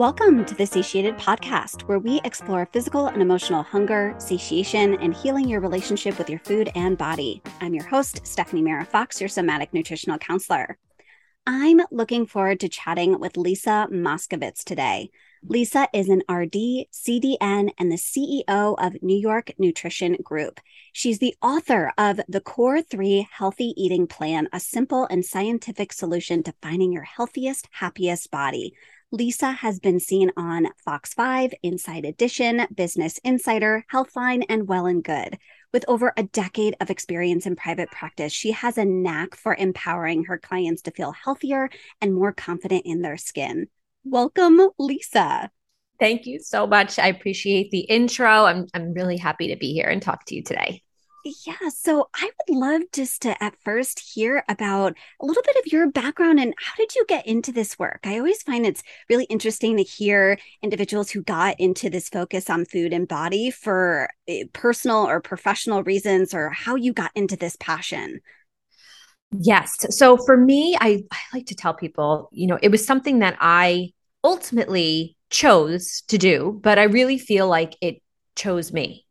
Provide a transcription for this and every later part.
Welcome to the Satiated Podcast, where we explore physical and emotional hunger, satiation, and healing your relationship with your food and body. I'm your host, Stephanie Mara Fox, your somatic nutritional counselor. I'm looking forward to chatting with Lisa Moskovitz today. Lisa is an RD, CDN, and the CEO of New York Nutrition Group. She's the author of The Core 3 Healthy Eating Plan, a simple and scientific solution to finding your healthiest, happiest body. Lisa has been seen on Fox 5, Inside Edition, Business Insider, Healthline, and Well and Good. With over a decade of experience in private practice, she has a knack for empowering her clients to feel healthier and more confident in their skin. Welcome, Lisa. Thank you so much. I appreciate the intro. I'm, I'm really happy to be here and talk to you today. Yeah, so I would love just to at first hear about a little bit of your background and how did you get into this work? I always find it's really interesting to hear individuals who got into this focus on food and body for eh, personal or professional reasons or how you got into this passion. Yes. So for me, I, I like to tell people, you know, it was something that I ultimately chose to do, but I really feel like it chose me.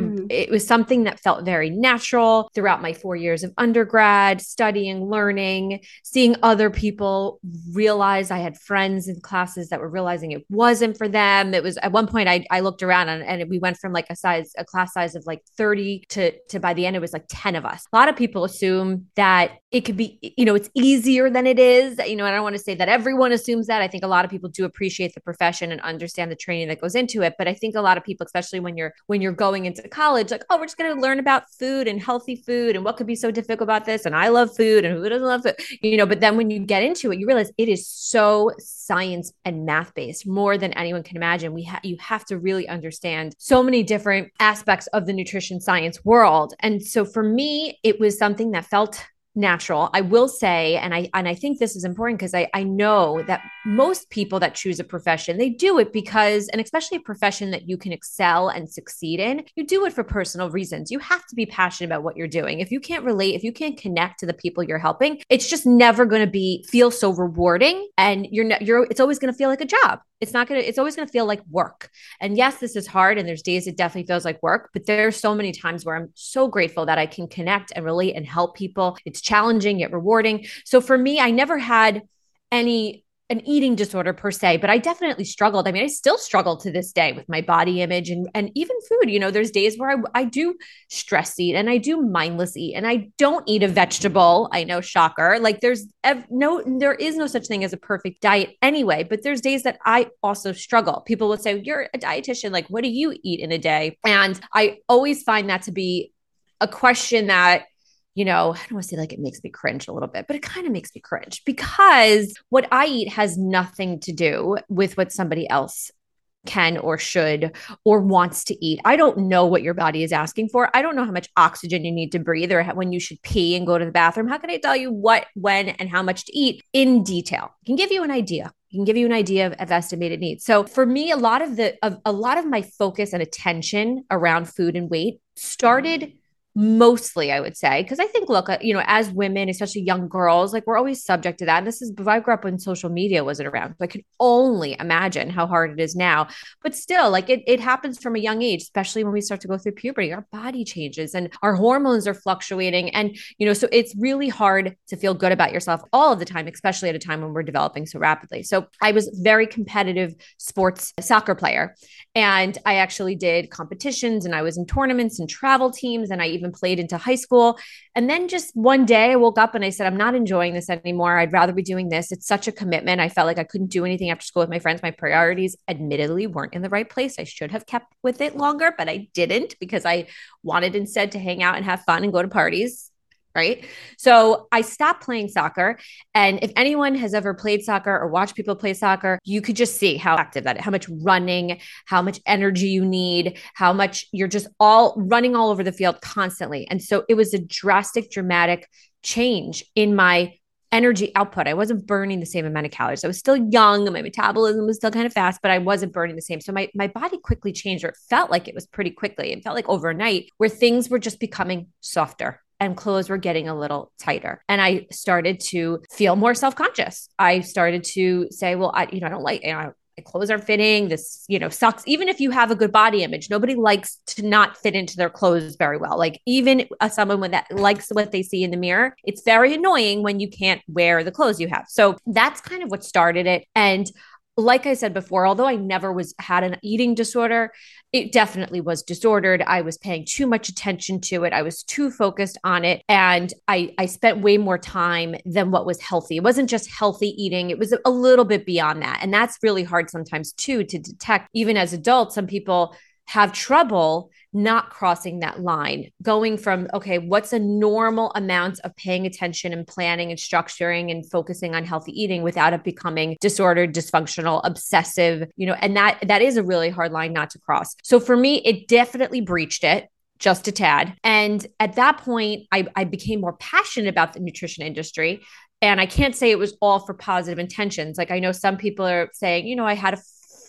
Mm. It was something that felt very natural throughout my four years of undergrad, studying, learning, seeing other people realize I had friends in classes that were realizing it wasn't for them. It was at one point I, I looked around and, and we went from like a size, a class size of like 30 to, to by the end, it was like 10 of us. A lot of people assume that it could be, you know, it's easier than it is. You know, I don't want to say that everyone assumes that. I think a lot of people do appreciate the profession and understand the training that goes into it. But I think a lot of people, especially when you're when you're going into college, like, oh, we're just going to learn about food and healthy food and what could be so difficult about this. And I love food and who doesn't love it? You know, but then when you get into it, you realize it is so science and math based more than anyone can imagine. We have you have to really understand so many different aspects of the nutrition science world. And so for me, it was something that felt natural. I will say, and I and I think this is important because I, I know that most people that choose a profession, they do it because, and especially a profession that you can excel and succeed in, you do it for personal reasons. You have to be passionate about what you're doing. If you can't relate, if you can't connect to the people you're helping, it's just never going to be feel so rewarding. And you're you're it's always going to feel like a job it's not going to it's always going to feel like work. And yes this is hard and there's days it definitely feels like work but there are so many times where i'm so grateful that i can connect and relate and help people. It's challenging yet rewarding. So for me i never had any an eating disorder per se, but I definitely struggled. I mean, I still struggle to this day with my body image and, and even food. You know, there's days where I, I do stress eat and I do mindless eat and I don't eat a vegetable. I know, shocker. Like there's ev- no, there is no such thing as a perfect diet anyway, but there's days that I also struggle. People will say, You're a dietitian. Like, what do you eat in a day? And I always find that to be a question that you know, I don't want to say like it makes me cringe a little bit, but it kind of makes me cringe because what I eat has nothing to do with what somebody else can or should or wants to eat. I don't know what your body is asking for. I don't know how much oxygen you need to breathe or when you should pee and go to the bathroom. How can I tell you what, when, and how much to eat in detail? I can give you an idea. I can give you an idea of, of estimated needs. So for me, a lot of the of, a lot of my focus and attention around food and weight started mostly i would say because i think look uh, you know as women especially young girls like we're always subject to that. And this is i grew up when social media wasn't around so i can only imagine how hard it is now. But still like it, it happens from a young age especially when we start to go through puberty. Our body changes and our hormones are fluctuating. And you know so it's really hard to feel good about yourself all of the time especially at a time when we're developing so rapidly. So i was very competitive sports soccer player. And i actually did competitions and i was in tournaments and travel teams and i even even played into high school. And then just one day I woke up and I said, I'm not enjoying this anymore. I'd rather be doing this. It's such a commitment. I felt like I couldn't do anything after school with my friends. My priorities, admittedly, weren't in the right place. I should have kept with it longer, but I didn't because I wanted instead to hang out and have fun and go to parties right? So I stopped playing soccer. And if anyone has ever played soccer or watched people play soccer, you could just see how active that how much running, how much energy you need, how much you're just all running all over the field constantly. And so it was a drastic, dramatic change in my energy output. I wasn't burning the same amount of calories. I was still young, my metabolism was still kind of fast, but I wasn't burning the same. So my my body quickly changed, or it felt like it was pretty quickly. It felt like overnight where things were just becoming softer and clothes were getting a little tighter. And I started to feel more self conscious. I started to say, well, I, you know, I don't like, you know, my clothes aren't fitting. This you know sucks. Even if you have a good body image nobody likes to not fit into their clothes very well. Like even uh, someone that likes what they see in the mirror it's very annoying when you can't wear the clothes you have. So that's kind of what started it. And like I said before, although I never was had an eating disorder, it definitely was disordered. I was paying too much attention to it. I was too focused on it. And I, I spent way more time than what was healthy. It wasn't just healthy eating, it was a little bit beyond that. And that's really hard sometimes too to detect. Even as adults, some people have trouble not crossing that line, going from, okay, what's a normal amount of paying attention and planning and structuring and focusing on healthy eating without it becoming disordered, dysfunctional, obsessive, you know, and that that is a really hard line not to cross. So for me, it definitely breached it just a tad. And at that point, I, I became more passionate about the nutrition industry. And I can't say it was all for positive intentions. Like I know some people are saying, you know, I had a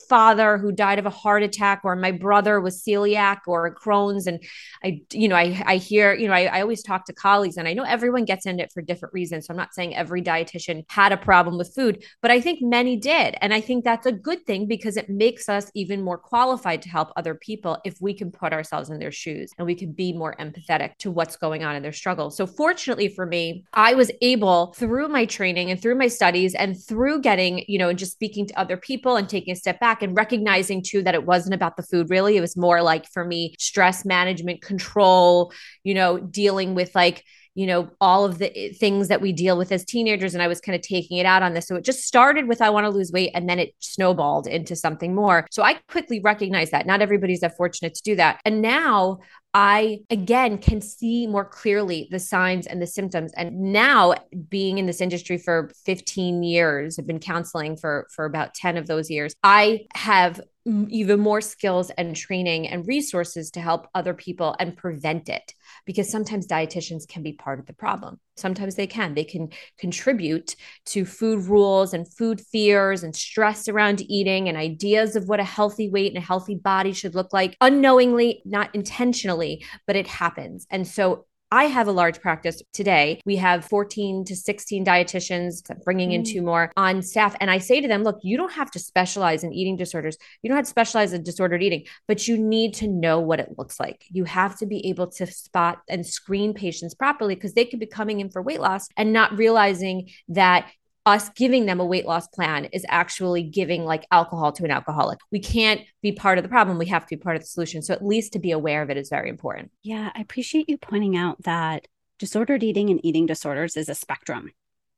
father who died of a heart attack or my brother was celiac or Crohn's. And I, you know, I, I hear, you know, I, I always talk to colleagues and I know everyone gets into it for different reasons. So I'm not saying every dietitian had a problem with food, but I think many did. And I think that's a good thing because it makes us even more qualified to help other people if we can put ourselves in their shoes and we can be more empathetic to what's going on in their struggle. So fortunately for me, I was able through my training and through my studies and through getting, you know, and just speaking to other people and taking a step back back and recognizing too that it wasn't about the food really. It was more like for me, stress management, control, you know, dealing with like, you know, all of the eh, things that we deal with as teenagers. And I was kind of taking it out on this. So it just started with, I want to lose weight. And then it snowballed into something more. So I quickly recognized that. Not everybody's that fortunate to do that. And now I again can see more clearly the signs and the symptoms. And now, being in this industry for 15 years, I've been counseling for for about 10 of those years. I have even more skills and training and resources to help other people and prevent it because sometimes dietitians can be part of the problem. Sometimes they can. They can contribute to food rules and food fears and stress around eating and ideas of what a healthy weight and a healthy body should look like unknowingly not intentionally but it happens. And so I have a large practice today. We have 14 to 16 dietitians, bringing in two mm. more on staff. And I say to them, look, you don't have to specialize in eating disorders. You don't have to specialize in disordered eating, but you need to know what it looks like. You have to be able to spot and screen patients properly because they could be coming in for weight loss and not realizing that us giving them a weight loss plan is actually giving like alcohol to an alcoholic. We can't be part of the problem. We have to be part of the solution. So at least to be aware of it is very important. Yeah, I appreciate you pointing out that disordered eating and eating disorders is a spectrum.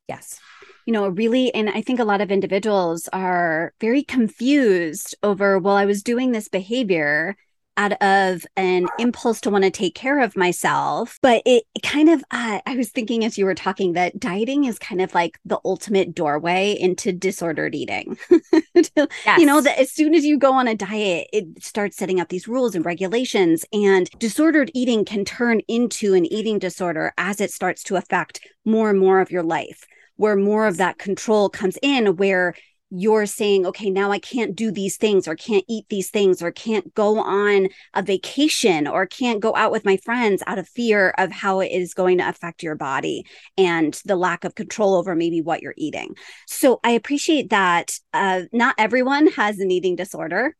Yes. You know, really, and I think a lot of individuals are very confused over, well, I was doing this behavior out of an impulse to want to take care of myself. But it, kind of, uh, I was thinking as you were talking that dieting is kind of like the ultimate doorway into disordered eating. yes. You know, that as soon as you go on a diet, it starts setting up these rules and regulations, and disordered eating can turn into an eating disorder as it starts to affect more and more of your life where more of that control comes in where you're saying, okay, now I can't do these things or can't eat these things or can't go on a vacation or can't go out with my friends out of fear of how it is going to affect your body and the lack of control over maybe what you're eating. So I appreciate that uh, not everyone has an eating disorder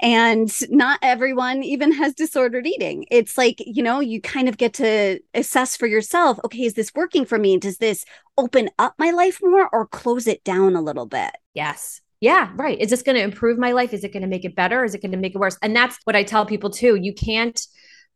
and not everyone even has disordered eating it's like you know you kind of get to assess for yourself okay is this working for me does this open up my life more or close it down a little bit yes yeah, right. Is this going to improve my life? Is it going to make it better? Is it going to make it worse? And that's what I tell people too. You can't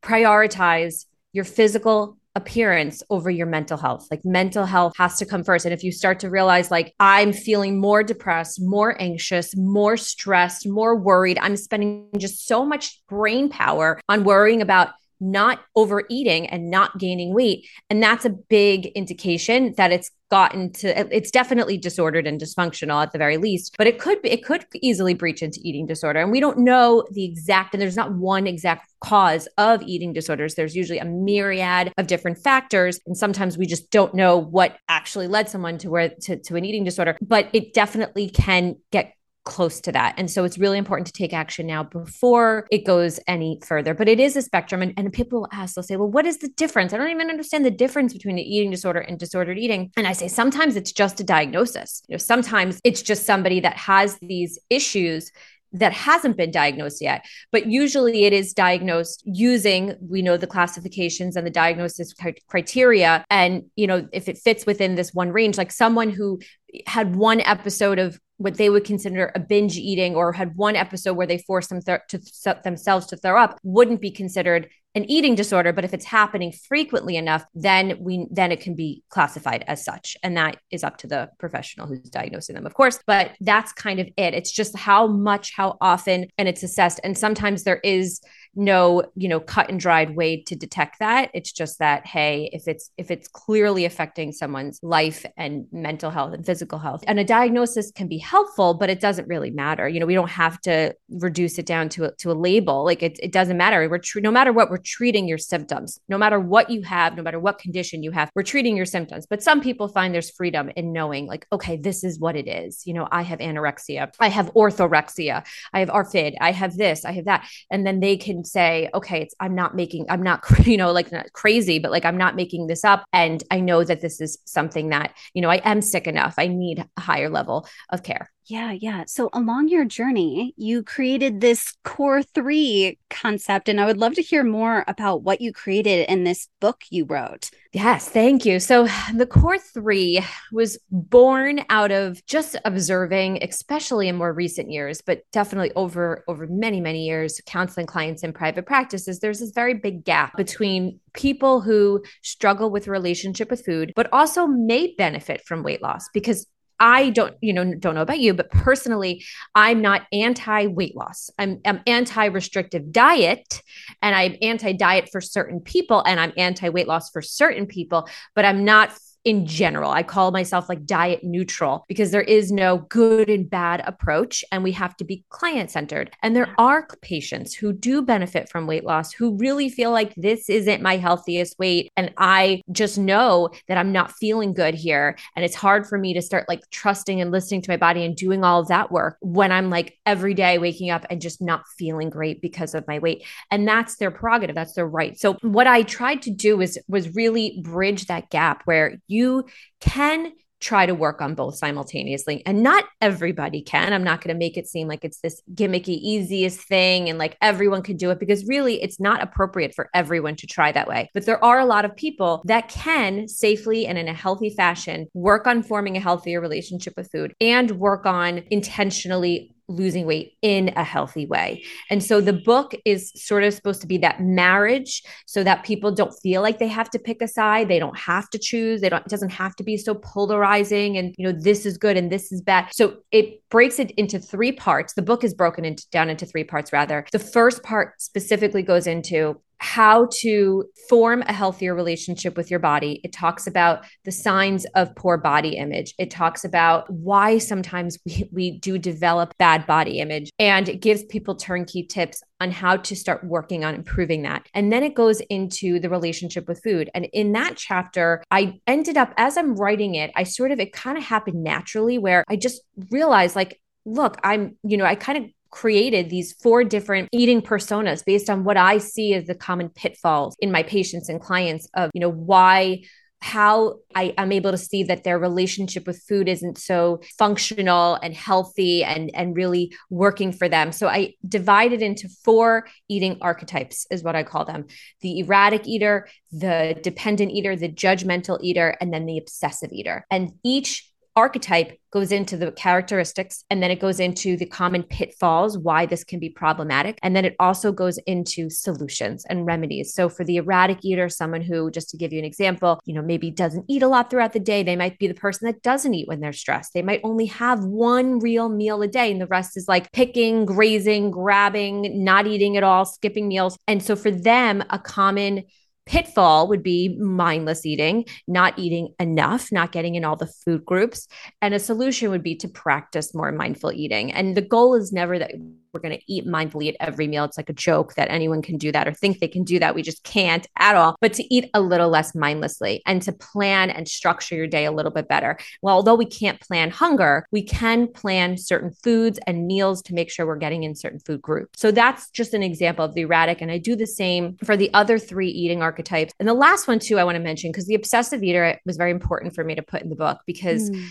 prioritize your physical appearance over your mental health. Like mental health has to come first. And if you start to realize, like, I'm feeling more depressed, more anxious, more stressed, more worried, I'm spending just so much brain power on worrying about not overeating and not gaining weight. And that's a big indication that it's gotten to it's definitely disordered and dysfunctional at the very least but it could be it could easily breach into eating disorder. And we don't know the exact and there's not one exact cause of eating disorders. There's usually a myriad of different factors. And sometimes we just don't know what actually led someone to where to, to an eating disorder but it definitely can get close to that. And so it's really important to take action now before it goes any further. But it is a spectrum. And, and people will ask, they'll say, well, what is the difference? I don't even understand the difference between an eating disorder and disordered eating. And I say, sometimes it's just a diagnosis. You know, sometimes it's just somebody that has these issues that hasn't been diagnosed yet but usually it is diagnosed using we know the classifications and the diagnosis criteria. And you know if it fits within this one range like someone who had one episode of what they would consider a binge eating or had one episode where they forced them th- to th- themselves to throw up wouldn't be considered an eating disorder but if it's happening frequently enough then we then it can be classified as such. And that is up to the professional who's diagnosing them of course but that's kind of it. It's just how much how often and it's assessed. And sometimes there is no you know cut and dried way to detect that. It's just that hey if it's if it's clearly affecting someone's life and mental health and physical health and a diagnosis can be helpful but it doesn't really matter. You know we don't have to reduce it down to a, to a label. Like it, it doesn't matter. We're tr- no matter what we're treating your symptoms no matter what you have no matter what condition you have we're treating your symptoms. But some people find there's freedom in knowing like okay this is what it is. You know i have anorexia i have orthorexia i have ARFID i have this i have that. And then they can say, okay, it's I'm not making, I'm not, you know, like not crazy, but like I'm not making this up. And I know that this is something that, you know, I am sick enough. I need a higher level of care. Yeah, yeah. So along your journey, you created this core three concept, and I would love to hear more about what you created in this book you wrote. Yes, thank you. So the core three was born out of just observing, especially in more recent years, but definitely over over many many years, counseling clients in private practices. There's this very big gap between people who struggle with relationship with food, but also may benefit from weight loss because I don't, you know, don't know about you, but personally, I'm not anti weight loss. I'm, I'm anti restrictive diet and I'm anti diet for certain people and I'm anti weight loss for certain people, but I'm not in general. I call myself like diet neutral because there is no good and bad approach and we have to be client centered. And there are patients who do benefit from weight loss who really feel like this isn't my healthiest weight and I just know that I'm not feeling good here and it's hard for me to start like trusting and listening to my body and doing all of that work when I'm like every day waking up and just not feeling great because of my weight. And that's their prerogative, that's their right. So what I tried to do was was really bridge that gap where you you can try to work on both simultaneously. And not everybody can. I'm not going to make it seem like it's this gimmicky, easiest thing and like everyone can do it because really it's not appropriate for everyone to try that way. But there are a lot of people that can safely and in a healthy fashion work on forming a healthier relationship with food and work on intentionally losing weight in a healthy way. And so the book is sort of supposed to be that marriage so that people don't feel like they have to pick a side, they don't have to choose, they don't it doesn't have to be so polarizing and you know this is good and this is bad. So it breaks it into three parts. The book is broken into down into three parts rather. The first part specifically goes into how to form a healthier relationship with your body. It talks about the signs of poor body image. It talks about why sometimes we, we do develop bad body image. And it gives people turnkey tips on how to start working on improving that. And then it goes into the relationship with food. And in that chapter, I ended up, as I'm writing it, I sort of, it kind of happened naturally where I just realized like, look, I'm, you know, I kind of created these four different eating personas based on what I see as the common pitfalls in my patients and clients of, you know, why how I am able to see that their relationship with food isn't so functional and healthy and and really working for them. So I divided into four eating archetypes is what I call them. The erratic eater, the dependent eater, the judgmental eater, and then the obsessive eater. And each archetype goes into the characteristics and then it goes into the common pitfalls, why this can be problematic. And then it also goes into solutions and remedies. So for the erratic eater, someone who, just to give you an example, you know, maybe doesn't eat a lot throughout the day, they might be the person that doesn't eat when they're stressed. They might only have one real meal a day and the rest is like picking, grazing, grabbing, not eating at all, skipping meals. And so for them, a common pitfall would be mindless eating, not eating enough, not getting in all the food groups. And a solution would be to practice more mindful eating. And the goal is never that we're going to eat mindfully at every meal. It's like a joke that anyone can do that or think they can do that. We just can't at all. But to eat a little less mindlessly and to plan and structure your day a little bit better. Well, although we can't plan hunger, we can plan certain foods and meals to make sure we're getting in certain food groups. So that's just an example of the erratic. And I do the same for the other three eating archetypes. And the last one, too, I want to mention because the obsessive eater was very important for me to put in the book because mm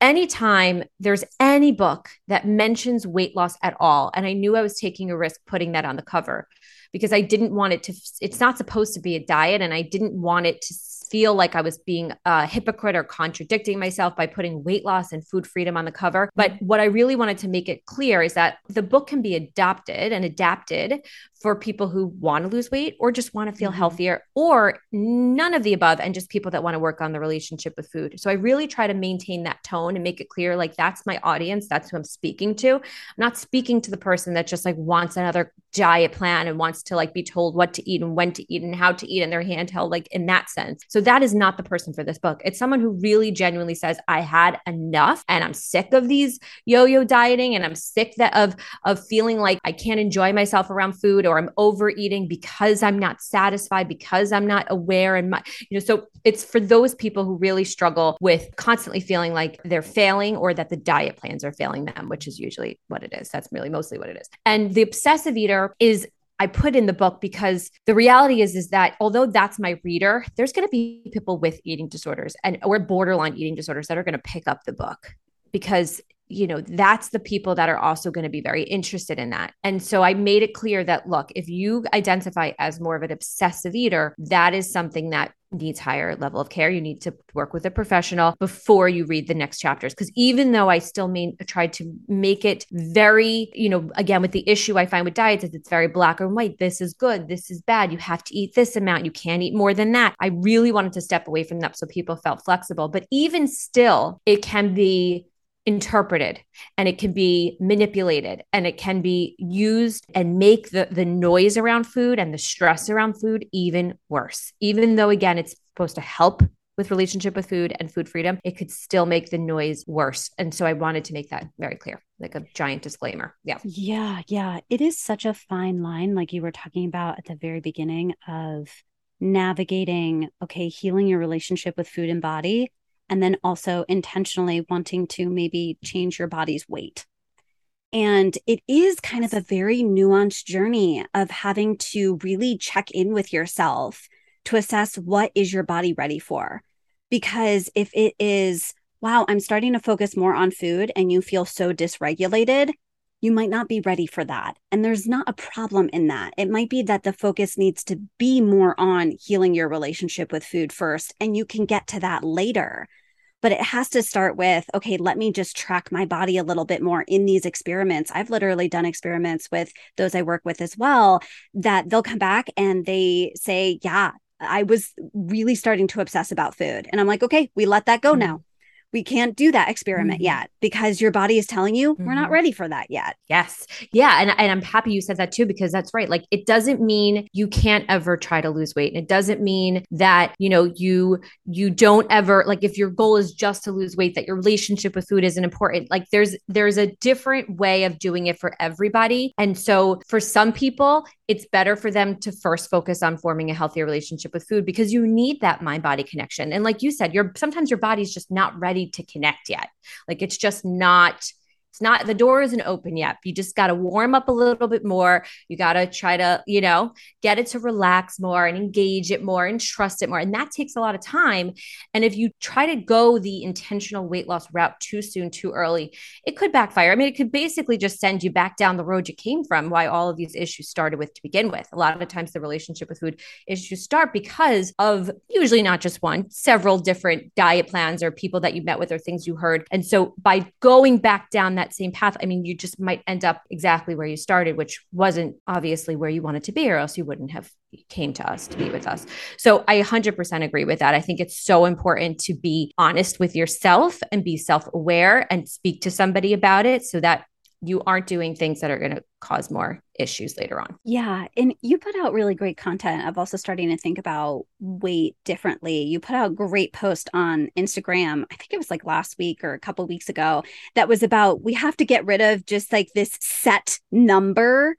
anytime there's any book that mentions weight loss at all, and I knew I was taking a risk putting that on the cover because I didn't want it to, it's not supposed to be a diet, and I didn't want it to feel like I was being a hypocrite or contradicting myself by putting weight loss and food freedom on the cover. But mm-hmm. what I really wanted to make it clear is that the book can be adopted and adapted for people who want to lose weight or just want to feel mm-hmm. healthier or none of the above and just people that want to work on the relationship with food. So I really try to maintain that tone and make it clear like that's my audience, that's who I'm speaking to. I'm not speaking to the person that just like wants another diet plan and wants to like be told what to eat and when to eat and how to eat in their handheld like in that sense. So that is not the person for this book. It's someone who really genuinely says I had enough and I'm sick of these yo-yo dieting and I'm sick that of of feeling like I can't enjoy myself around food or I'm overeating because I'm not satisfied because I'm not aware and my you know so it's for those people who really struggle with constantly feeling like they're failing or that the diet plans are failing them, which is usually what it is. That's really mostly what it is. And the obsessive eater is I put in the book because the reality is is that although that's my reader, there's going to be people with eating disorders and or borderline eating disorders that are going to pick up the book because you know that's the people that are also going to be very interested in that. And so i made it clear that look if you identify as more of an obsessive eater that is something that needs higher level of care. You need to work with a professional before you read the next chapters. Because even though i still mean tried to make it very you know again with the issue i find with diets is it's very black and white. This is good. This is bad. You have to eat this amount. You can't eat more than that. I really wanted to step away from that so people felt flexible. But even still it can be interpreted and it can be manipulated and it can be used and make the, the noise around food and the stress around food even worse. Even though, again, it's supposed to help with relationship with food and food freedom, it could still make the noise worse. And so I wanted to make that very clear, like a giant disclaimer. Yeah. Yeah. Yeah. It is such a fine line, like you were talking about at the very beginning of navigating, okay, healing your relationship with food and body and then also intentionally wanting to maybe change your body's weight. And it is kind of a very nuanced journey of having to really check in with yourself to assess what is your body ready for. Because if it is, wow, I'm starting to focus more on food and you feel so dysregulated, you might not be ready for that. And there's not a problem in that. It might be that the focus needs to be more on healing your relationship with food first, and you can get to that later. But it has to start with, okay, let me just track my body a little bit more in these experiments. I've literally done experiments with those I work with as well that they'll come back and they say, yeah, I was really starting to obsess about food. And I'm like, okay, we let that go mm-hmm. now we can't do that experiment mm-hmm. yet because your body is telling you mm-hmm. we're not mm-hmm. ready for that yet. Yes. Yeah. And, and I'm happy you said that too, because that's right. Like it doesn't mean you can't ever try to lose weight. And it doesn't mean that, you know, you, you don't ever like if your goal is just to lose weight, that your relationship with food isn't important. Like there's, there's a different way of doing it for everybody. And so for some people, it's better for them to first focus on forming a healthier relationship with food because you need that mind body connection. And like you said, you're sometimes your body's just not ready to connect yet. Like it's just not it's not the door isn't open yet. You just got to warm up a little bit more. You got to try to, you know, get it to relax more and engage it more and trust it more. And that takes a lot of time. And if you try to go the intentional weight loss route too soon, too early, it could backfire. I mean, it could basically just send you back down the road you came from, why all of these issues started with to begin with. A lot of times the relationship with food issues start because of usually not just one, several different diet plans or people that you met with or things you heard. And so by going back down that that same path, I mean, you just might end up exactly where you started, which wasn't obviously where you wanted to be, or else you wouldn't have came to us to be with us. So I 100% agree with that. I think it's so important to be honest with yourself and be self-aware and speak to somebody about it so that you aren't doing things that are going to cause more issues later on. Yeah. And you put out really great content of also starting to think about weight differently. You put out a great post on Instagram, I think it was like last week or a couple weeks ago, that was about we have to get rid of just like this set number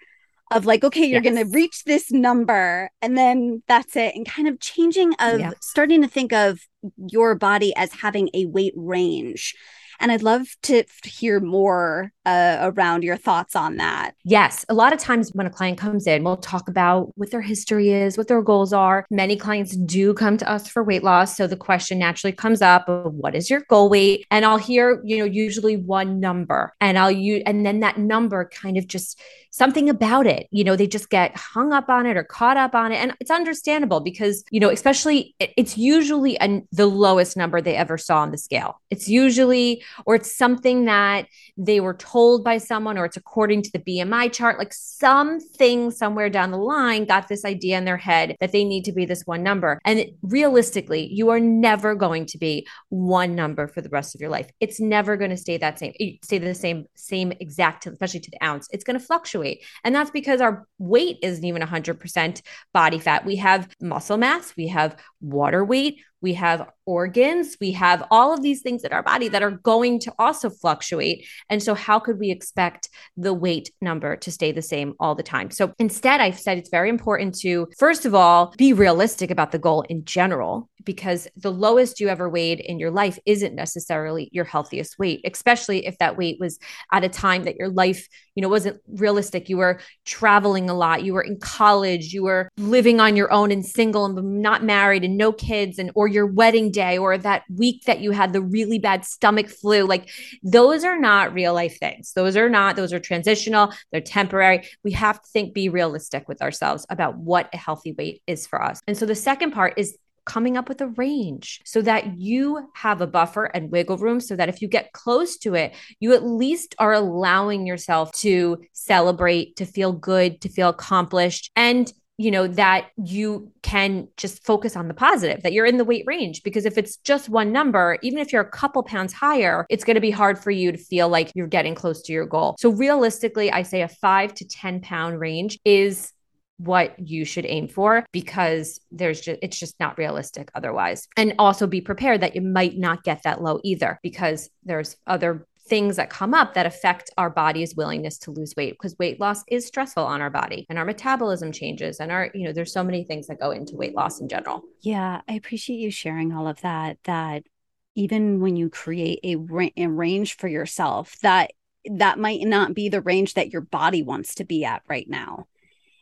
of like okay you're yes. going to reach this number and then that's it and kind of changing of yeah. starting to think of your body as having a weight range and I'd love to hear more uh, around your thoughts on that. Yes. A lot of times when a client comes in, we'll talk about what their history is, what their goals are. Many clients do come to us for weight loss. So the question naturally comes up of what is your goal weight? And I'll hear, you know, usually one number and I'll use, and then that number kind of just something about it, you know, they just get hung up on it or caught up on it. And it's understandable because, you know, especially it's usually an, the lowest number they ever saw on the scale. It's usually, or it's something that they were told by someone, or it's according to the BMI chart, like something somewhere down the line got this idea in their head that they need to be this one number. And realistically, you are never going to be one number for the rest of your life. It's never going to stay that same, eh, stay the same, same exact, especially to the ounce. It's going to fluctuate. And that's because our weight isn't even 100% body fat. We have muscle mass, we have water weight, we have organs, we have all of these things in our body that are going to also fluctuate. And so, how could we expect the weight number to stay the same all the time? So, instead, I've said it's very important to, first of all, be realistic about the goal in general, because the lowest you ever weighed in your life isn't necessarily your healthiest weight, especially if that weight was at a time that your life, you know, wasn't realistic. You were traveling a lot, you were in college, you were living on your own and single and not married and no kids and or your wedding day or that week that you had the really bad stomach flu. Like those are not real life things. Those are not, those are transitional, they're temporary. We have to think, be realistic with ourselves about what a healthy weight is for us. And so the second part is coming up with a range so that you have a buffer and wiggle room so that if you get close to it, you at least are allowing yourself to celebrate, to feel good, to feel accomplished. And you know that you can just focus on the positive that you're in the weight range because if it's just one number even if you're a couple pounds higher it's going to be hard for you to feel like you're getting close to your goal. So realistically i say a 5 to 10 pound range is what you should aim for because there's just it's just not realistic otherwise. And also be prepared that you might not get that low either because there's other things that come up that affect our body's willingness to lose weight because weight loss is stressful on our body and our metabolism changes and our you know there's so many things that go into weight loss in general. Yeah i appreciate you sharing all of that that even when you create a, range for yourself that that might not be the range that your body wants to be at right now.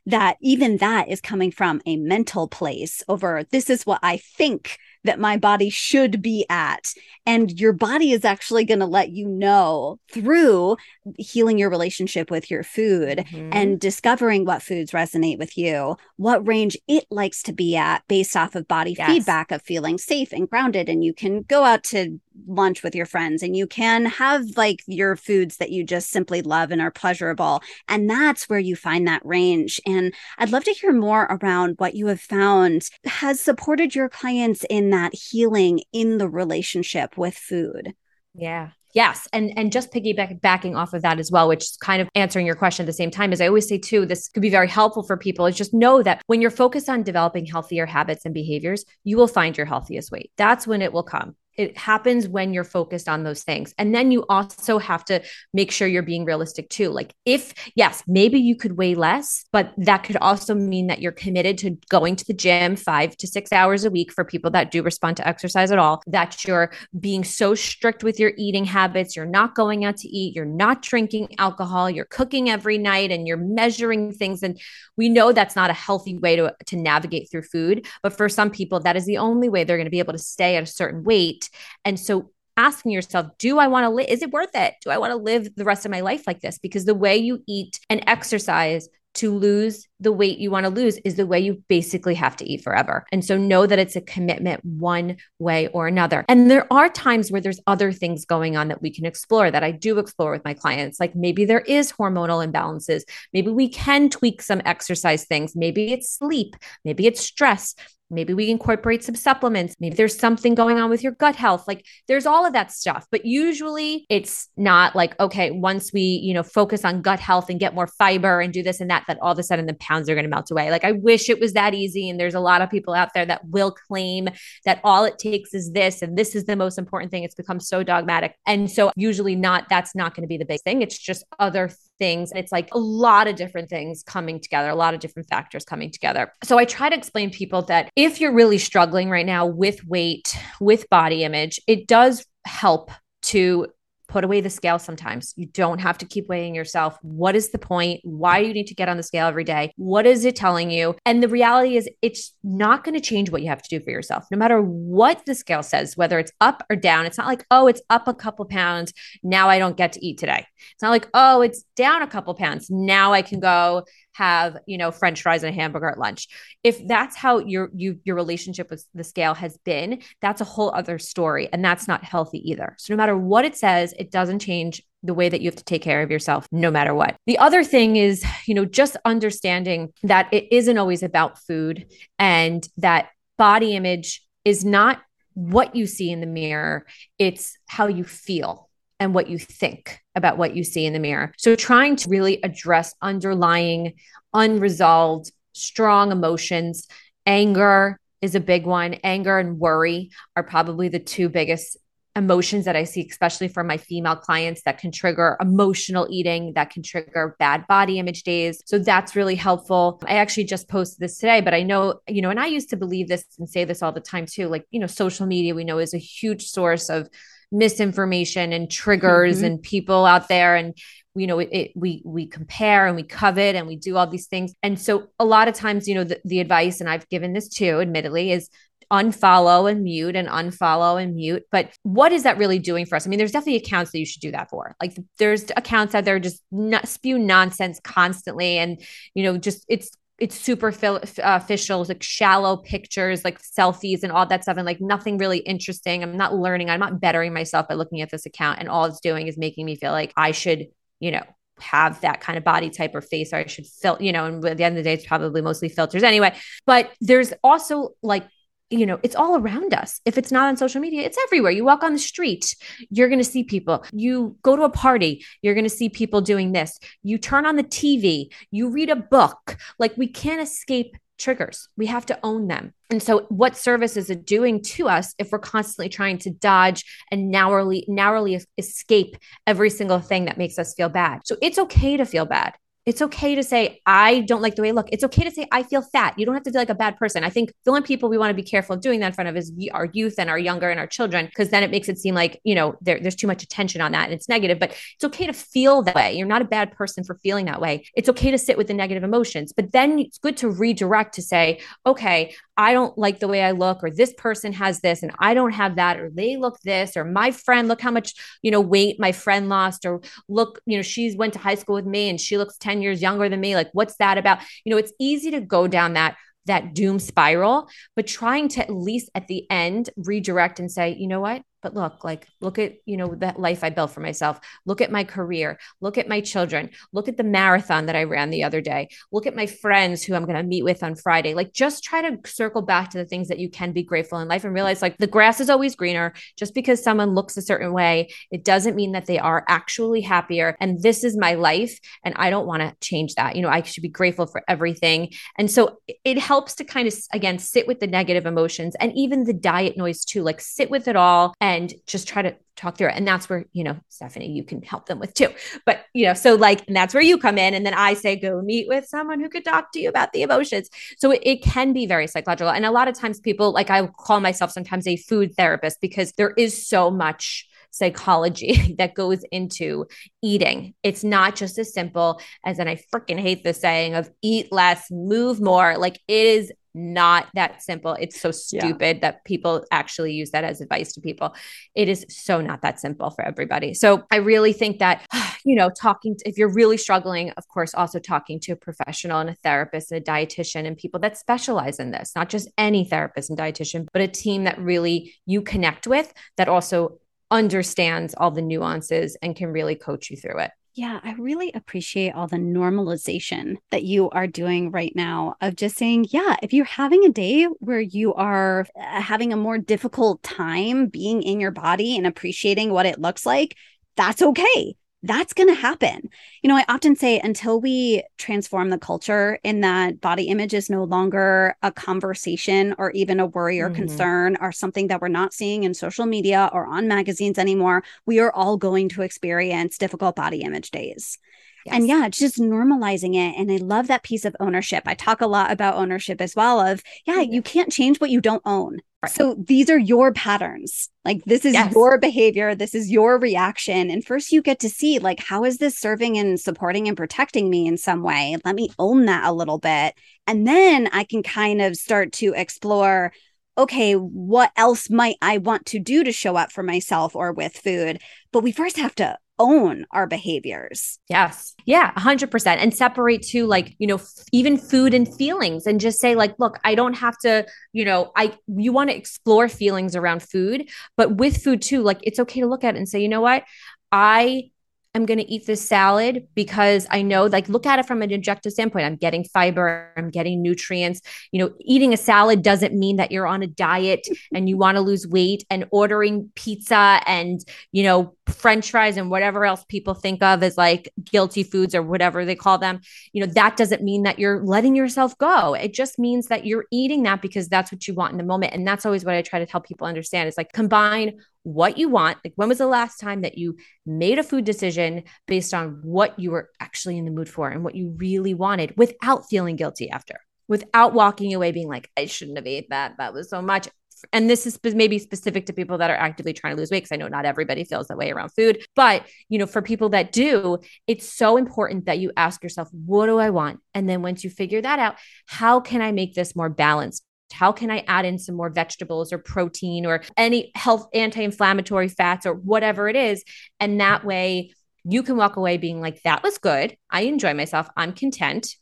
That even that is coming from a mental place over this is what I think that my body should be at. And your body is actually going to let you know through healing your relationship with your food mm-hmm. and discovering what foods resonate with you, what range it likes to be at based off of body yes. feedback of feeling safe and grounded. And you can go out to lunch with your friends and you can have like your foods that you just simply love and are pleasurable. And that's where you find that range. And I'd love to hear more around what you have found has supported your clients in that healing in the relationship with food. Yeah. Yes, and and just piggybacking backing off of that as well, which is kind of answering your question at the same time. As I always say too, this could be very helpful for people. Is just know that when you're focused on developing healthier habits and behaviors, you will find your healthiest weight. That's when it will come it happens when you're focused on those things. And then you also have to make sure you're being realistic too. Like, if, yes, maybe you could weigh less, but that could also mean that you're committed to going to the gym five to six hours a week for people that do respond to exercise at all, that you're being so strict with your eating habits. You're not going out to eat, you're not drinking alcohol, you're cooking every night, and you're measuring things. And we know that's not a healthy way to, to navigate through food. But for some people, that is the only way they're going to be able to stay at a certain weight and so asking yourself, do I want to live? Is it worth it? Do I want to live the rest of my life like this? Because the way you eat and exercise to lose the weight you want to lose is the way you basically have to eat forever. And so know that it's a commitment one way or another. And there are times where there's other things going on that we can explore that I do explore with my clients. Like maybe there is hormonal imbalances. Maybe we can tweak some exercise things. Maybe it's sleep. Maybe it's stress. Maybe we incorporate some supplements. Maybe there's something going on with your gut health. Like there's all of that stuff. But usually it's not like okay once we you know focus on gut health and get more fiber and do this and that that all of a sudden the pounds are going to melt away. Like i wish it was that easy and there's a lot of people out there that will claim that all it takes is this and this is the most important thing. It's become so dogmatic. And so usually not that's not going to be the big thing. It's just other things. It's like a lot of different things coming together, a lot of different factors coming together. So I try to explain people that if you're really struggling right now with weight, with body image, it does help to put away the scale sometimes. You don't have to keep weighing yourself. What is the point? Why do you need to get on the scale every day? What is it telling you? And the reality is, it's not going to change what you have to do for yourself. No matter what the scale says, whether it's up or down, it's not like, oh, it's up a couple pounds. Now I don't get to eat today. It's not like, oh, it's down a couple pounds. Now I can go have you know french fries and a hamburger at lunch. If that's how your you your relationship with the scale has been that's a whole other story and that's not healthy either. So no matter what it says it doesn't change the way that you have to take care of yourself no matter what. The other thing is, you know, just understanding that it isn't always about food and that body image is not what you see in the mirror, it's how you feel and what you think about what you see in the mirror. So, trying to really address underlying, unresolved, strong emotions. Anger is a big one. Anger and worry are probably the two biggest emotions that I see, especially for my female clients, that can trigger emotional eating, that can trigger bad body image days. So that's really helpful. I actually just posted this today, but I know, you know, and I used to believe this and say this all the time too. Like, you know, social media we know is a huge source of misinformation and triggers mm-hmm. and people out there. And you know it, it, we we compare and we covet and we do all these things. And so a lot of times you know the, the advice and i've given this too admittedly is unfollow and mute and unfollow and mute. But what is that really doing for us? I mean there's definitely accounts that you should do that for. Like there's accounts out there just not, spew nonsense constantly. And you know just it's it's super official, uh, like shallow pictures, like selfies and all that stuff, and like nothing really interesting. I'm not learning. I'm not bettering myself by looking at this account, and all it's doing is making me feel like I should, you know, have that kind of body type or face, or I should filter, you know. And at the end of the day, it's probably mostly filters anyway. But there's also like you know, it's all around us. If it's not on social media, it's everywhere. You walk on the street, you're going to see people. You go to a party, you're going to see people doing this. You turn on the TV, you read a book. Like we can't escape triggers. We have to own them. And so what service is it doing to us if we're constantly trying to dodge and narrowly narrowly escape every single thing that makes us feel bad? So it's okay to feel bad. It's okay to say, I don't like the way I look. It's okay to say, I feel fat. You don't have to feel like a bad person. I think the only people we want to be careful of doing that in front of is our youth and our younger and our children, because then it makes it seem like, you know, there, there's too much attention on that and it's negative. But it's okay to feel that way. You're not a bad person for feeling that way. It's okay to sit with the negative emotions. But then it's good to redirect to say, okay, I don't like the way I look, or this person has this and I don't have that, or they look this, or my friend, look how much, you know, weight my friend lost, or look, you know, she's went to high school with me and she looks 10 years younger than me. Like, what's that about? You know, it's easy to go down that that doom spiral, but trying to at least at the end redirect and say, you know what? But look, like, look at, you know, that life I built for myself. Look at my career. Look at my children. Look at the marathon that I ran the other day. Look at my friends who I'm going to meet with on Friday. Like, just try to circle back to the things that you can be grateful in life and realize like the grass is always greener. Just because someone looks a certain way, it doesn't mean that they are actually happier. And this is my life. And I don't want to change that. You know, I should be grateful for everything. And so it helps to kind of, again, sit with the negative emotions and even the diet noise too. Like, sit with it all and and just try to talk through it. And that's where, you know, Stephanie, you can help them with too. But, you know, so like, that's where you come in. And then I say, go meet with someone who could talk to you about the emotions. So it, it can be very psychological. And a lot of times people, like I call myself sometimes a food therapist because there is so much psychology that goes into eating. It's not just as simple as, and I freaking hate the saying of eat less, move more. Like it is not that simple. It's so stupid yeah. that people actually use that as advice to people. It is so not that simple for everybody. So I really think that, you know, talking, to, if you're really struggling, of course, also talking to a professional and a therapist and a dietitian and people that specialize in this, not just any therapist and dietitian, but a team that really you connect with that also understands all the nuances and can really coach you through it. Yeah, I really appreciate all the normalization that you are doing right now of just saying, yeah, if you're having a day where you are uh, having a more difficult time being in your body and appreciating what it looks like, that's okay that's going to happen. You know, I often say until we transform the culture in that body image is no longer a conversation or even a worry or mm-hmm. concern or something that we're not seeing in social media or on magazines anymore, we are all going to experience difficult body image days. Yes. And yeah, it's just normalizing it. And I love that piece of ownership. I talk a lot about ownership as well of, yeah, mm-hmm. you can't change what you don't own. Right. So these are your patterns. Like this is yes. your behavior. This is your reaction. And first you get to see like, how is this serving and supporting and protecting me in some way? Let me own that a little bit. And then I can kind of start to explore okay, what else might I want to do to show up for myself or with food? But we first have to own our behaviors. Yes. Yeah, 100%. And separate to like, you know, f- even food and feelings and just say like, look, I don't have to, you know, I you want to explore feelings around food, but with food too, like it's okay to look at it and say, you know what? I I'm going to eat this salad because I know, like, look at it from an objective standpoint. I'm getting fiber, I'm getting nutrients. You know, eating a salad doesn't mean that you're on a diet and you want to lose weight and ordering pizza and, you know, french fries and whatever else people think of as like guilty foods or whatever they call them. You know, that doesn't mean that you're letting yourself go. It just means that you're eating that because that's what you want in the moment. And that's always what I try to tell people understand is like combine what you want. Like, when was the last time that you made a food decision based on what you were actually in the mood for and what you really wanted without feeling guilty after, without walking away being like, I shouldn't have ate that. That was so much. And this is maybe specific to people that are actively trying to lose weight because I know not everybody feels that way around food. But, you know, for people that do, it's so important that you ask yourself, what do I want? And then once you figure that out, how can I make this more balanced? How can I add in some more vegetables or protein or any health anti inflammatory fats or whatever it is? And that way you can walk away being like, that was good. I enjoy myself. I'm content.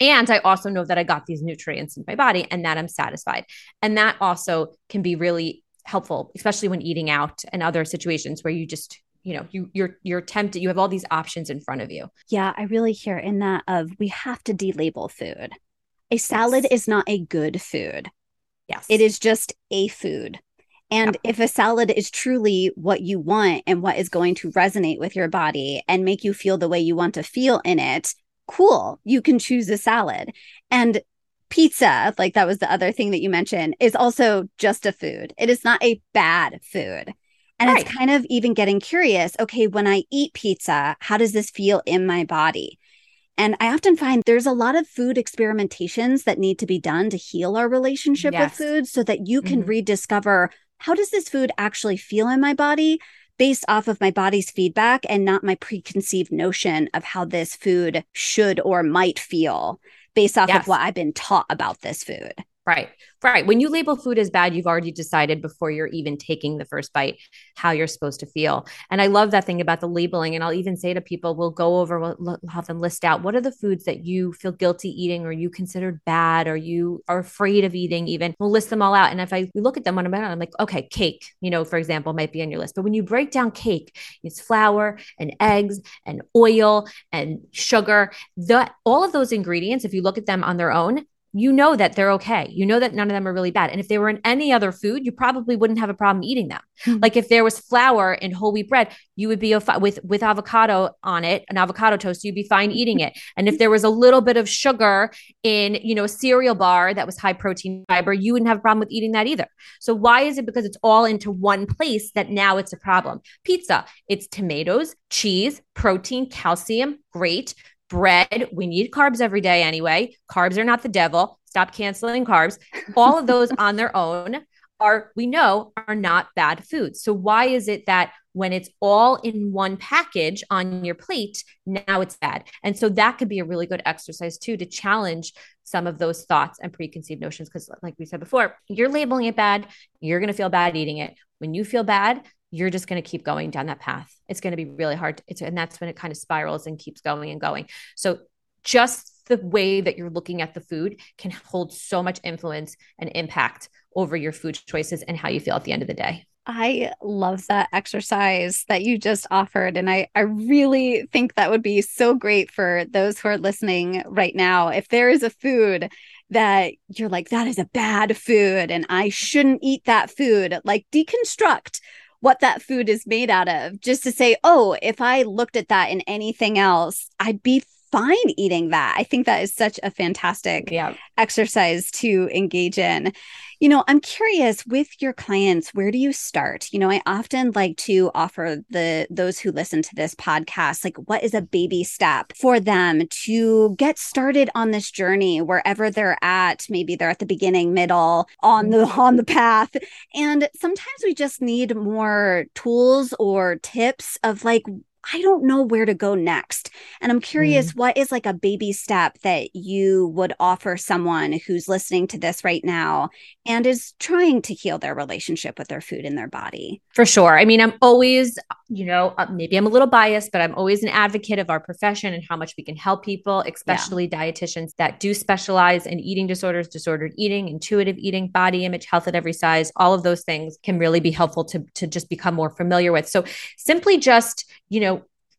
And I also know that I got these nutrients in my body and that I'm satisfied. And that also can be really helpful, especially when eating out and other situations where you just you know you you're you're tempted you have all these options in front of you yeah i really hear in that of we have to delabel food a salad is not a good food. Yes. It is just a food. And if a salad is truly what you want and what is going to resonate with your body and make you feel the way you want to feel in it, cool, you can choose a salad. And pizza, like that was the other thing that you mentioned, is also just a food. It is not a bad food. And right. it's kind of even getting curious okay, when I eat pizza, how does this feel in my body? And I often find there's a lot of food experimentations that need to be done to heal our relationship yes. with food so that you can mm-hmm. rediscover how does this food actually feel in my body based off of my body's feedback and not my preconceived notion of how this food should or might feel based off yes. of what I've been taught about this food. Right. Right. When you label food as bad, you've already decided before you're even taking the first bite how you're supposed to feel. And I love that thing about the labeling. And I'll even say to people, we'll go over, we'll have them list out what are the foods that you feel guilty eating or you considered bad or you are afraid of eating, even. We'll list them all out. And if I look at them when I'm I'm like, okay, cake, you know, for example, might be on your list. But when you break down cake, it's flour and eggs and oil and sugar. The, all of those ingredients, if you look at them on their own, you know that they're okay. You know that none of them are really bad. And if they were in any other food, you probably wouldn't have a problem eating them. Mm-hmm. Like if there was flour in whole wheat bread, you would be a, with with avocado on it, an avocado toast, you'd be fine eating it. And if there was a little bit of sugar in, you know, a cereal bar that was high protein fiber, you wouldn't have a problem with eating that either. So why is it because it's all into one place that now it's a problem? Pizza, it's tomatoes, cheese, protein, calcium, great bread. We need carbs every day anyway. Carbs are not the devil. Stop canceling carbs. All of those on their own are, we know, are not bad foods. So, why is it that when it's all in one package on your plate, now it's bad? And so, that could be a really good exercise too to challenge some of those thoughts and preconceived notions. Because, like we said before, you're labeling it bad, you're going to feel bad eating it. When you feel bad, you're just going to keep going down that path. It's going to be really hard. To, and that's when it kind of spirals and keeps going and going. So just the way that you're looking at the food can hold so much influence and impact over your food choices and how you feel at the end of the day. I love that exercise that you just offered. And I, I really think that would be so great for those who are listening right now. If there is a food that you're like, that is a bad food and I shouldn't eat that food, like deconstruct what that food is made out of just to say, oh, if I looked at that in anything else, I'd be fine eating that. I think that is such a fantastic yeah. exercise to engage in. You know, I'm curious with your clients, where do you start? You know, I often like to offer the those who listen to this podcast like what is a baby step for them to get started on this journey wherever they're at, maybe they're at the beginning, middle, on the on the path. And sometimes we just need more tools or tips of like I don't know where to go next. And I'm curious, mm. what is like a baby step that you would offer someone who's listening to this right now and is trying to heal their relationship with their food and their body? For sure. I mean, I'm always, you know, uh, maybe I'm a little biased, but I'm always an advocate of our profession and how much we can help people, especially yeah. dietitians that do specialize in eating disorders, disordered eating, intuitive eating, body image, health at every size. All of those things can really be helpful to, to just become more familiar with. So simply just, you know,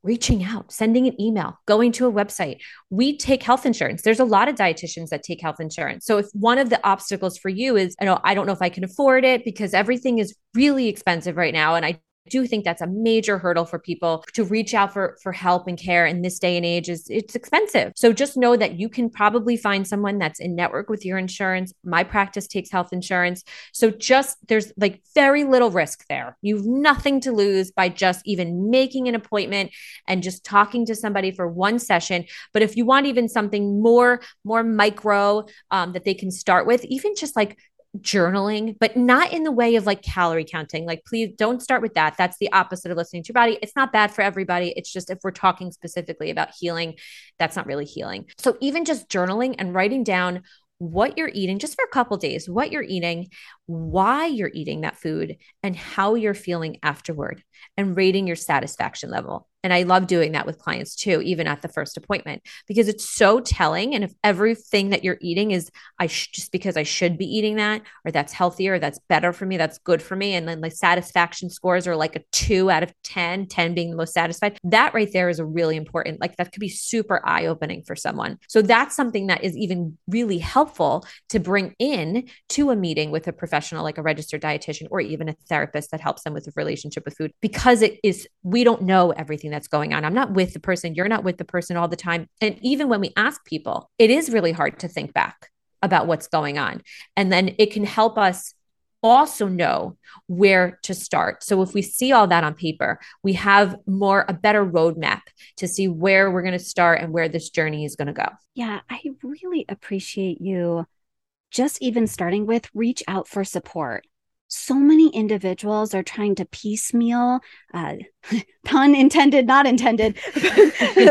reaching out, sending an email, going to a website. We take health insurance. There's a lot of dietitians that take health insurance. So if one of the obstacles for you is, know, I don't know if I can afford it because everything is really expensive right now and I do think that's a major hurdle for people to reach out for for help and care in this day and age is it's expensive. So just know that you can probably find someone that's in network with your insurance. My practice takes health insurance. So just there's like very little risk there. You've nothing to lose by just even making an appointment and just talking to somebody for one session. But if you want even something more more micro um, that they can start with, even just like journaling, but not in the way of like calorie counting. Like, please don't start with that. That's the opposite of listening to your body. It's not bad for everybody. It's just if we're talking specifically about healing, that's not really healing. So, even just journaling and writing down what you're eating just for a couple days, what you're eating, why you're eating that food, and how you're feeling afterward, and rating your satisfaction level. And I love doing that with clients too, even at the first appointment, because it's so telling. And if everything that you're eating is I sh- just because I should be eating that, or that's healthier, or that's better for me, that's good for me. And then like satisfaction scores are like a two out of 10, 10 being the most satisfied. That right there is a really important, like that could be super eye opening for someone. So that's something that is even really helpful to bring in to a meeting with a professional, like a registered dietitian, or even a therapist that helps them with a relationship with food, because it is, we don't know everything everything that's going on. I'm not with the person. You're not with the person all the time. And even when we ask people, it is really hard to think back about what's going on. And then it can help us also know where to start. So if we see all that on paper, we have more a better roadmap to see where we're going to start and where this journey is going to go. Yeah, I really appreciate you just even starting with reach out for support so many individuals are trying to piecemeal uh, pun intended not intended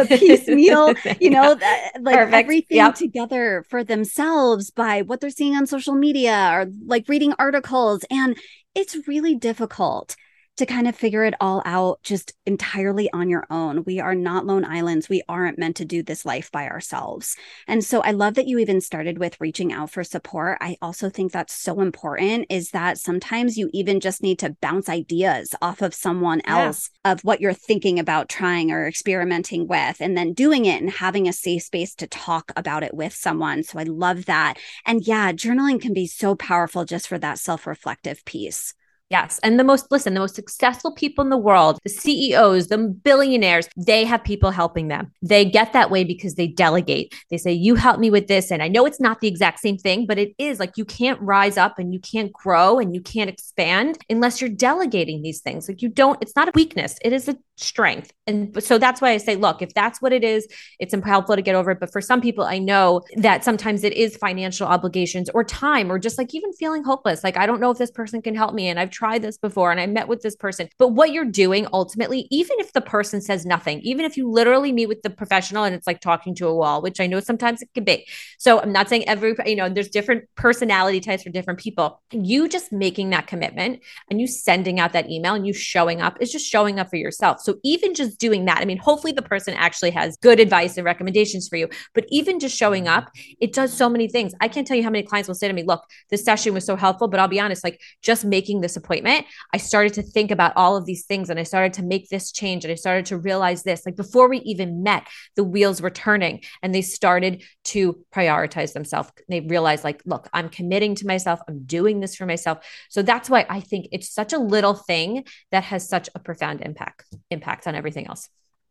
piecemeal you know like Perfect. everything yep. together for themselves by what they're seeing on social media or like reading articles and it's really difficult to kind of figure it all out just entirely on your own. We are not lone islands. We aren't meant to do this life by ourselves. And so I love that you even started with reaching out for support. I also think that's so important is that sometimes you even just need to bounce ideas off of someone else yeah. of what you're thinking about trying or experimenting with and then doing it and having a safe space to talk about it with someone. So I love that. And yeah, journaling can be so powerful just for that self-reflective piece. Yes. And the most, listen, the most successful people in the world, the CEOs, the billionaires, they have people helping them. They get that way because they delegate. They say, You help me with this. And I know it's not the exact same thing, but it is like you can't rise up and you can't grow and you can't expand unless you're delegating these things. Like you don't, it's not a weakness, it is a strength. And so that's why I say, look, if that's what it is, it's helpful to get over it. But for some people, I know that sometimes it is financial obligations or time or just like even feeling hopeless. Like, I don't know if this person can help me. And I've tried this before and I met with this person. But what you're doing ultimately, even if the person says nothing, even if you literally meet with the professional and it's like talking to a wall, which I know sometimes it can be. So I'm not saying every, you know, there's different personality types for different people. You just making that commitment and you sending out that email and you showing up is just showing up for yourself. So even just doing that, I mean, hopefully the person actually has good advice and recommendations for you, but even just showing up, it does so many things. I can't tell you how many clients will say to me, look, this session was so helpful, but I'll be honest, like just making this appointment, I started to think about all of these things and I started to make this change and I started to realize this. Like before we even met, the wheels were turning and they started to prioritize themselves. They realized, like, look, I'm committing to myself, I'm doing this for myself. So that's why I think it's such a little thing that has such a profound impact impact on everything else.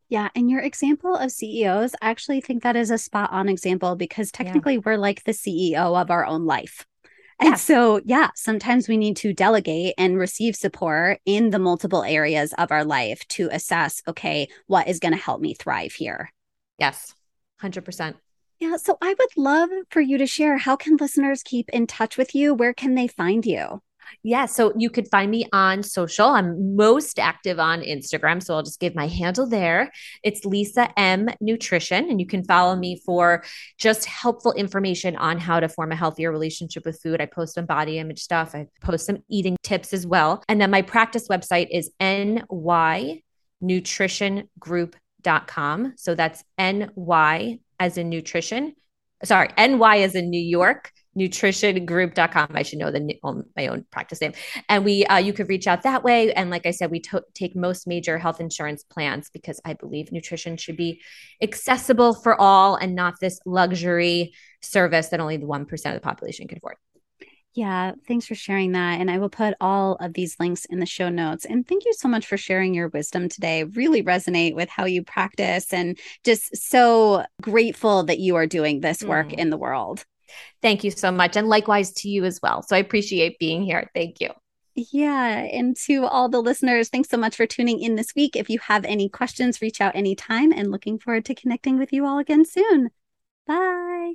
Yeah. And your example of CEOs, I actually think that is a spot on example because technically yeah. we're like the CEO of our own life. And yeah. so, yeah, sometimes we need to delegate and receive support in the multiple areas of our life to assess, okay, what is going to help me thrive here? Yes, 100%. Yeah. So I would love for you to share how can listeners keep in touch with you? Where can they find you? Yeah. So you could find me on social. I'm most active on Instagram. So I'll just give my handle there. It's Lisa M Nutrition. And you can follow me for just helpful information on how to form a healthier relationship with food. I post some body image stuff, I post some eating tips as well. And then my practice website is nynutritiongroup.com. So that's NY as in nutrition. Sorry, NY as in New York nutritiongroup.com. I should know the my own practice name. And we uh, you could reach out that way. And like I said, we to- take most major health insurance plans because I believe nutrition should be accessible for all and not this luxury service that only the one percent of the population can afford. Yeah, thanks for sharing that. And I will put all of these links in the show notes. And thank you so much for sharing your wisdom today. Really resonate with how you practice and just so grateful that you are doing this work mm. in the world. Thank you so much. And likewise to you as well. So I appreciate being here. Thank you. Yeah. And to all the listeners, thanks so much for tuning in this week. If you have any questions, reach out anytime and looking forward to connecting with you all again soon. Bye.